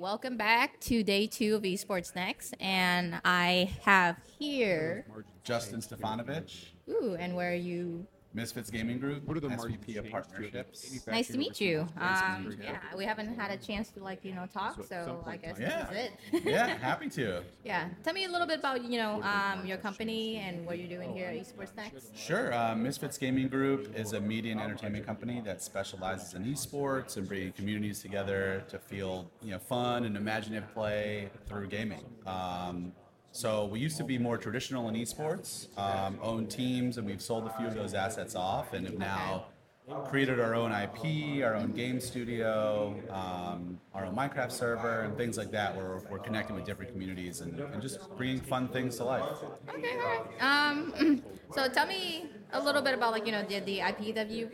welcome back to day two of Esports Next, and I have here. Justin Stefanovic, Ooh, and where are you? Misfits Gaming Group, What are the SVP of Partnerships. Nice to meet you. Um, yeah, we haven't had a chance to like you know talk, So- so, I guess in time. this is it. Yeah, happy to. yeah, tell me a little bit about you know um, your company and what you're doing here at Esports Next. Sure. Uh, Misfits Gaming Group is a media and entertainment company that specializes in esports and bringing communities together to feel you know fun and imaginative play through gaming. Um, so we used to be more traditional in esports, um, own teams, and we've sold a few of those assets off, and have now created our own IP, our own game studio, um, our own Minecraft server, and things like that, where we're connecting with different communities and, and just bringing fun things to life. Okay, all right. Um, so tell me a little bit about like you know the, the IP that you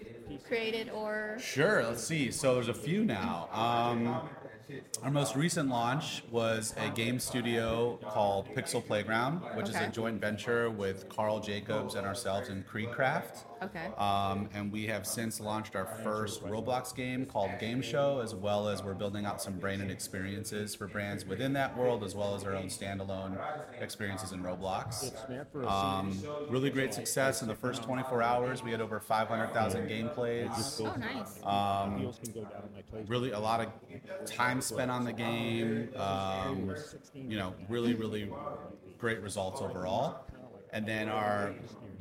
created or Sure, let's see. So there's a few now. Um, our most recent launch was a game studio called Pixel Playground, which is a joint venture with Karl Jacobs and ourselves in Creedcraft. Okay. Um, and we have since launched our first Roblox game called Game Show, as well as we're building out some branded experiences for brands within that world, as well as our own standalone experiences in Roblox. Um, really great success in the first 24 hours. We had over 500,000 gameplays. Oh, nice. Um, really a lot of time spent on the game. Um, you know, really, really great results overall. And then our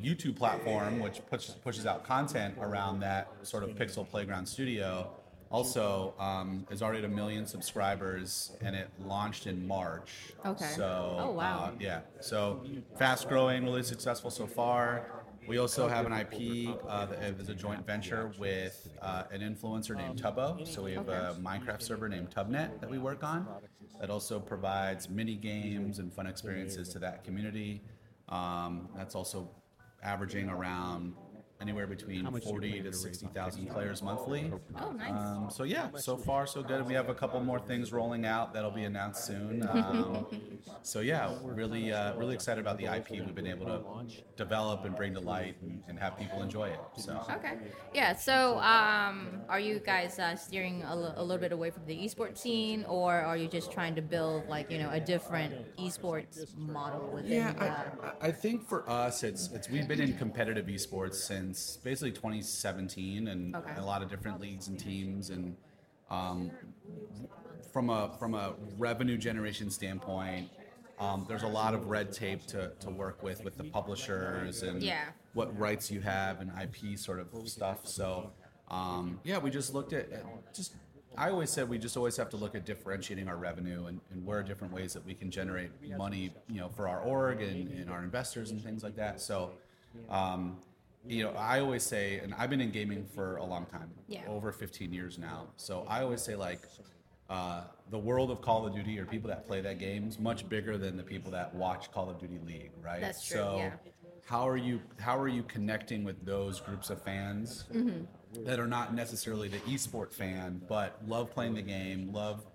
YouTube platform, which pushes, pushes out content around that sort of Pixel Playground Studio, also um, is already at a million subscribers, and it launched in March. Okay. So, Oh, wow. uh, yeah. So fast growing, really successful so far. We also have an IP uh, that is a joint venture with uh, an influencer named Tubbo. So we have a Minecraft server named Tubnet that we work on that also provides mini games and fun experiences to that community. Um, that's also averaging around anywhere between 40 to 60,000 players monthly. Oh, nice. Um, so yeah, so far so good. We have a couple more things rolling out that'll be announced soon. Um, so yeah, we're really uh, really excited about the IP we've been able to develop and bring to light and, and have people enjoy it. So Okay. Yeah. So, um, are you guys uh, steering a, little bit away from the esports scene, or are you just trying to build like you know a different esports model within? yeah. I, I think for us it's it's we've been in competitive esports since basically 2017 and Okay. a lot of different leagues and teams and um, from a from a revenue generation standpoint, um, there's a lot of red tape to, to work with with the publishers and Yeah. what rights you have and IP sort of stuff. So um, yeah, we just looked at, at just. I always said we just always have to look at differentiating our revenue and, and where are different ways that we can generate money, you know, for our org and, and our investors and things like that. So, um, you know, I always say, and I've been in gaming for a long time, Yeah. over 15 years now. So I always say like, uh, the world of Call of Duty or people that play that game is much bigger than the people that watch Call of Duty League, right? That's true, So yeah. how are you how are you connecting with those groups of fans Mm-hmm. that are not necessarily the esport fan, but love playing the game, love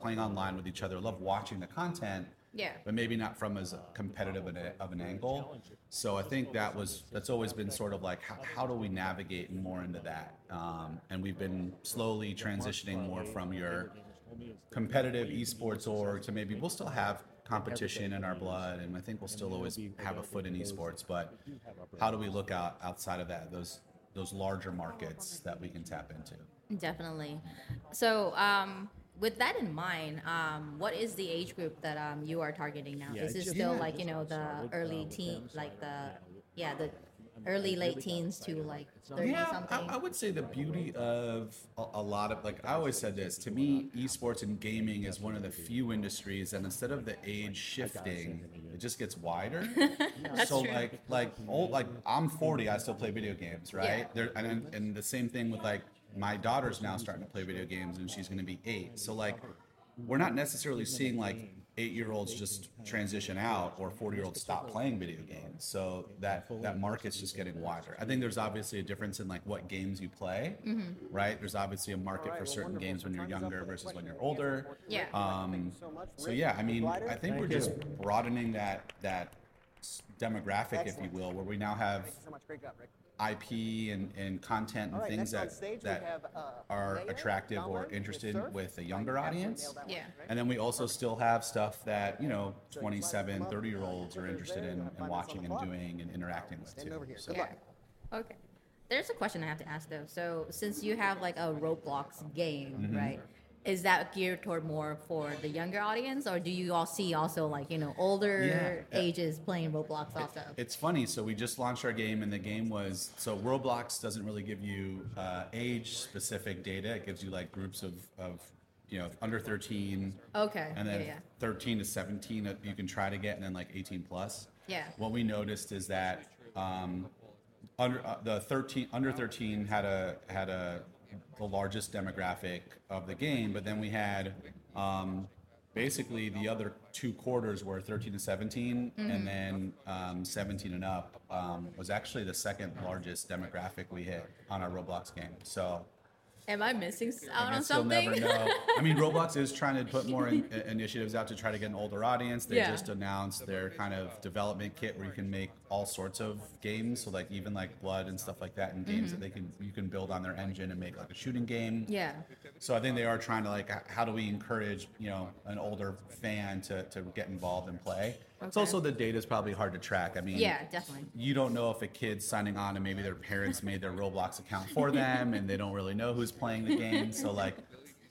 playing online with each other, love watching the content, Yeah. but maybe not from as competitive an, of an angle. So I think that was that's always been sort of like how, how do we navigate more into that? Um, and we've been slowly transitioning more from your competitive esports org to maybe we'll still have competition in our blood, and I think we'll still always have a foot in esports. But how do we look out outside of that? Those those larger markets that we can tap into. Definitely. So, um, with that in mind, um, what is the age group that um, you are targeting now? Yeah, is it still Yeah. like you know the early teen, like the yeah the early late teens to like thirty Yeah, something? I, I would say the beauty of a, a lot of like I always said this to me, esports and gaming is one of the few industries that instead of the age shifting, it just gets wider. so true. like like old like I'm 40, I still play video games, right? Yeah. There and and the same thing with like my daughter's now starting to play video games and she's going to be eight. So like we're not necessarily seeing like eight year olds just transition out or 40 year olds stop playing video games. So that that market's just getting wider. I think there's obviously a difference in like what games you play right? There's obviously a market for certain games when you're younger versus when you're older. Yeah. um, so yeah i mean i think we're just broadening that that demographic if you will where we now have IP and, and content and All right, things that stage that have, uh, are Mayor attractive or Donlin interested with Surf. with a I younger audience. nailed that one, Yeah. And then we also still have stuff that, you know, 27, 30 year olds are interested in, in watching and doing and interacting with too. over here. So, Good luck. Okay. There's a question I have to ask though. So since you have like a Roblox game, Mm-hmm. right? Is that geared toward more for the younger audience, or do you all see also like you know older Yeah. ages playing Roblox also? It's funny. So we just launched our game, and the game was so Roblox doesn't really give you uh, age-specific data. It gives you like groups of, of you know under 13, okay. and then yeah, yeah. 13 to 17 that you can try to get, and then like 18 plus. Yeah. What we noticed is that um, under uh, the 13 under 13 had a had a the largest demographic of the game, but then we had um, basically the other two quarters were 13 to 17, and then um, 17 and up um, was actually the second largest demographic we hit on our Roblox game. So Am I missing out I on something? never know. I mean, Roblox is trying to put more in, initiatives out to try to get an older audience. They Yeah. just announced their kind of development kit where you can make all sorts of games. So like even like Blood and stuff like that, and games that they can you can build on their engine and make like a shooting game. Mm-hmm. yeah. So I think they are trying to like how do we encourage you know an older fan to, to get involved and play. It's also the data is probably hard to track. I mean, Yeah, definitely. you don't know if a kid's signing on and maybe their parents made their Roblox account for them and they don't really know who's playing the game. So like,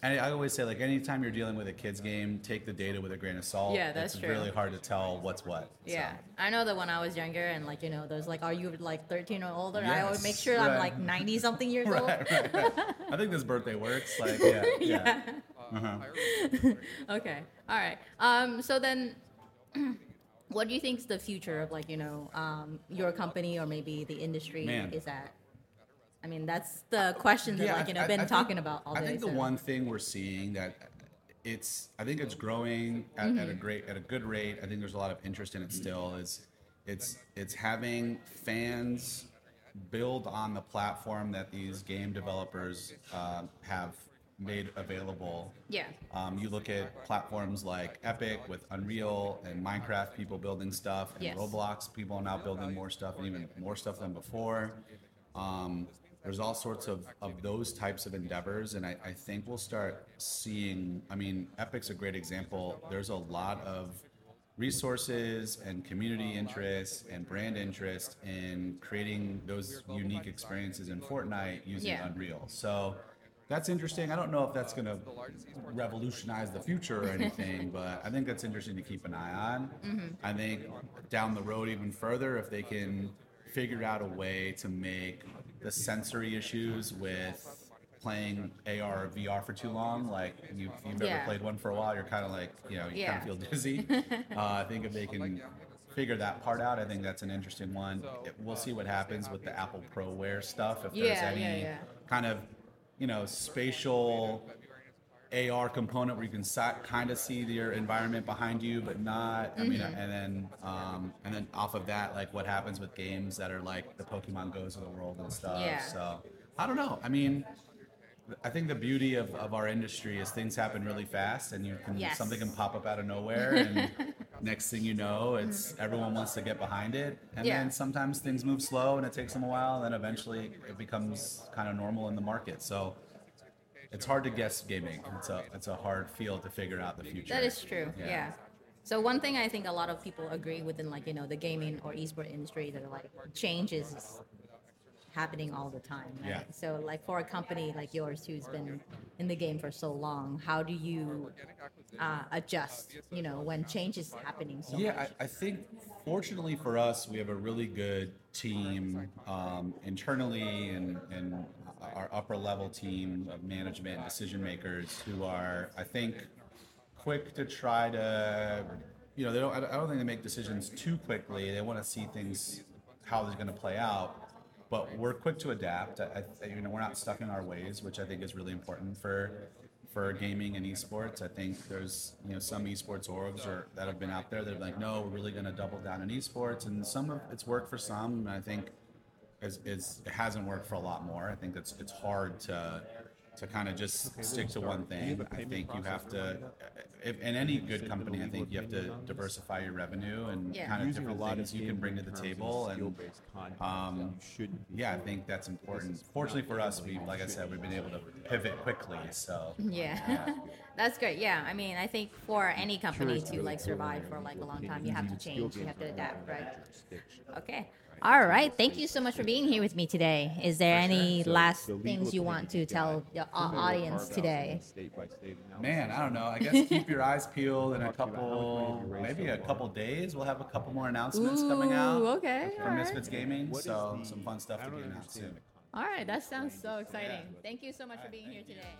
and I always say like anytime you're dealing with a kids game, take the data with a grain of salt. Yeah, that's it's true. really hard to tell what's what. So. Yeah, I know that when I was younger and like you know, there's like, are you like 13 or older? I always make sure I'm like 90 something years old. Right, right, right. I think this birthday works. Like, yeah, yeah. Uh-huh. Okay, all right. Um, so then, what do you think is the future of like you know um, your company or maybe the industry Man. is at? I mean, that's the question that like you know I- been I think- talking about all day. I think the so- one thing we're seeing that it's I think it's growing at, at a Mm-hmm. great at a good rate. I think there's a lot of interest in it still. Is it's it's having fans build on the platform that these game developers um, have made available. Yeah. Um, you look at platforms like Epic with Unreal and Minecraft, people building stuff, and Yes. Roblox, people are now building more stuff and even more stuff than before. Um, there's all sorts of, of those types of endeavors, and I, I think we'll start seeing. I mean, Epic's a great example. There's a lot of resources and community interest and brand interest in creating those unique experiences in Fortnite using Yeah. Unreal. So that's interesting. I don't know if that's going to revolutionize the future or anything, but I think that's interesting to keep an eye on. Mm-hmm. I think down the road, even further, if they can figure out a way to make the sensory issues with playing AR or VR for too long, like you, you've never Yeah. played one for a while, you're kind of like, you know, you Yeah. kind of feel dizzy. uh, I think if they can figure that part out, I think that's an interesting one. It- we'll see what happens with the Apple Pro Wear stuff. If there's Yeah, any yeah, yeah. kind of, you know, spatial AR component where you can si- kind of see your environment behind you, but not. I mean, Mm-hmm. and then um, and then off of that, like what happens with games that are like the Pokemon Go's of the world and stuff. Yeah. So I don't know. I mean. I think the beauty of, of our industry is things happen really fast, and you can Yes. something can pop up out of nowhere, and next thing you know, it's everyone wants to get behind it, and Yeah. then sometimes things move slow, and it takes them a while, and then eventually it becomes kind of normal in the market. So it's hard to guess gaming. It's a it's a hard field to figure out the future. That is true. Yeah. So one thing I think a lot of people agree within like you know the gaming or esport industry that like change is happening all the time. Right? Yeah. So like for a company like yours who's been in the game for so long, how do you uh, adjust? You know when change is happening so Yeah. I, I think fortunately for us, we have a really good team um, internally and, and our upper level team of management decision makers who are, I think, quick to try to, you know, they don't. I don't- think they make decisions too quickly. They want to see things how they're going to play out. But we're quick to adapt. I, I, you know, we're not stuck in our ways, which I think is really important for for gaming and esports. I think there's you know some esports orgs or that have been out there that are like, no, we're really going to double down in esports, and some of it's worked for some. And I think it's, it's, it hasn't worked for a lot more. I think it's it's hard to to kind of just stick to one thing. I think you have to, if, in any good company, I think you have to diversify your revenue and Yeah. kind of Using different lot things you can bring to the in terms of table. And um, you shouldn't yeah, I think that's important. Fortunately for us, we, like I said, we've been able to pivot quickly. So Yeah, that's great. Yeah, I mean, I think for any company to like survive for like a long time, you have to change, you have to adapt, right? Okay. All right. Thank you so much for being here with me today. Is there any last things you want to tell guide. the au- Something will audience today? state by state analysis. Man, I don't know. I guess keep your eyes peeled in a Talk to you about how much couple, money you raised maybe a couple days. We'll have a couple more announcements coming out Ooh, okay. from all right. Misfits Gaming. So some fun stuff to don't be announced soon. All right. That sounds so exciting. Thank you so much for being here today.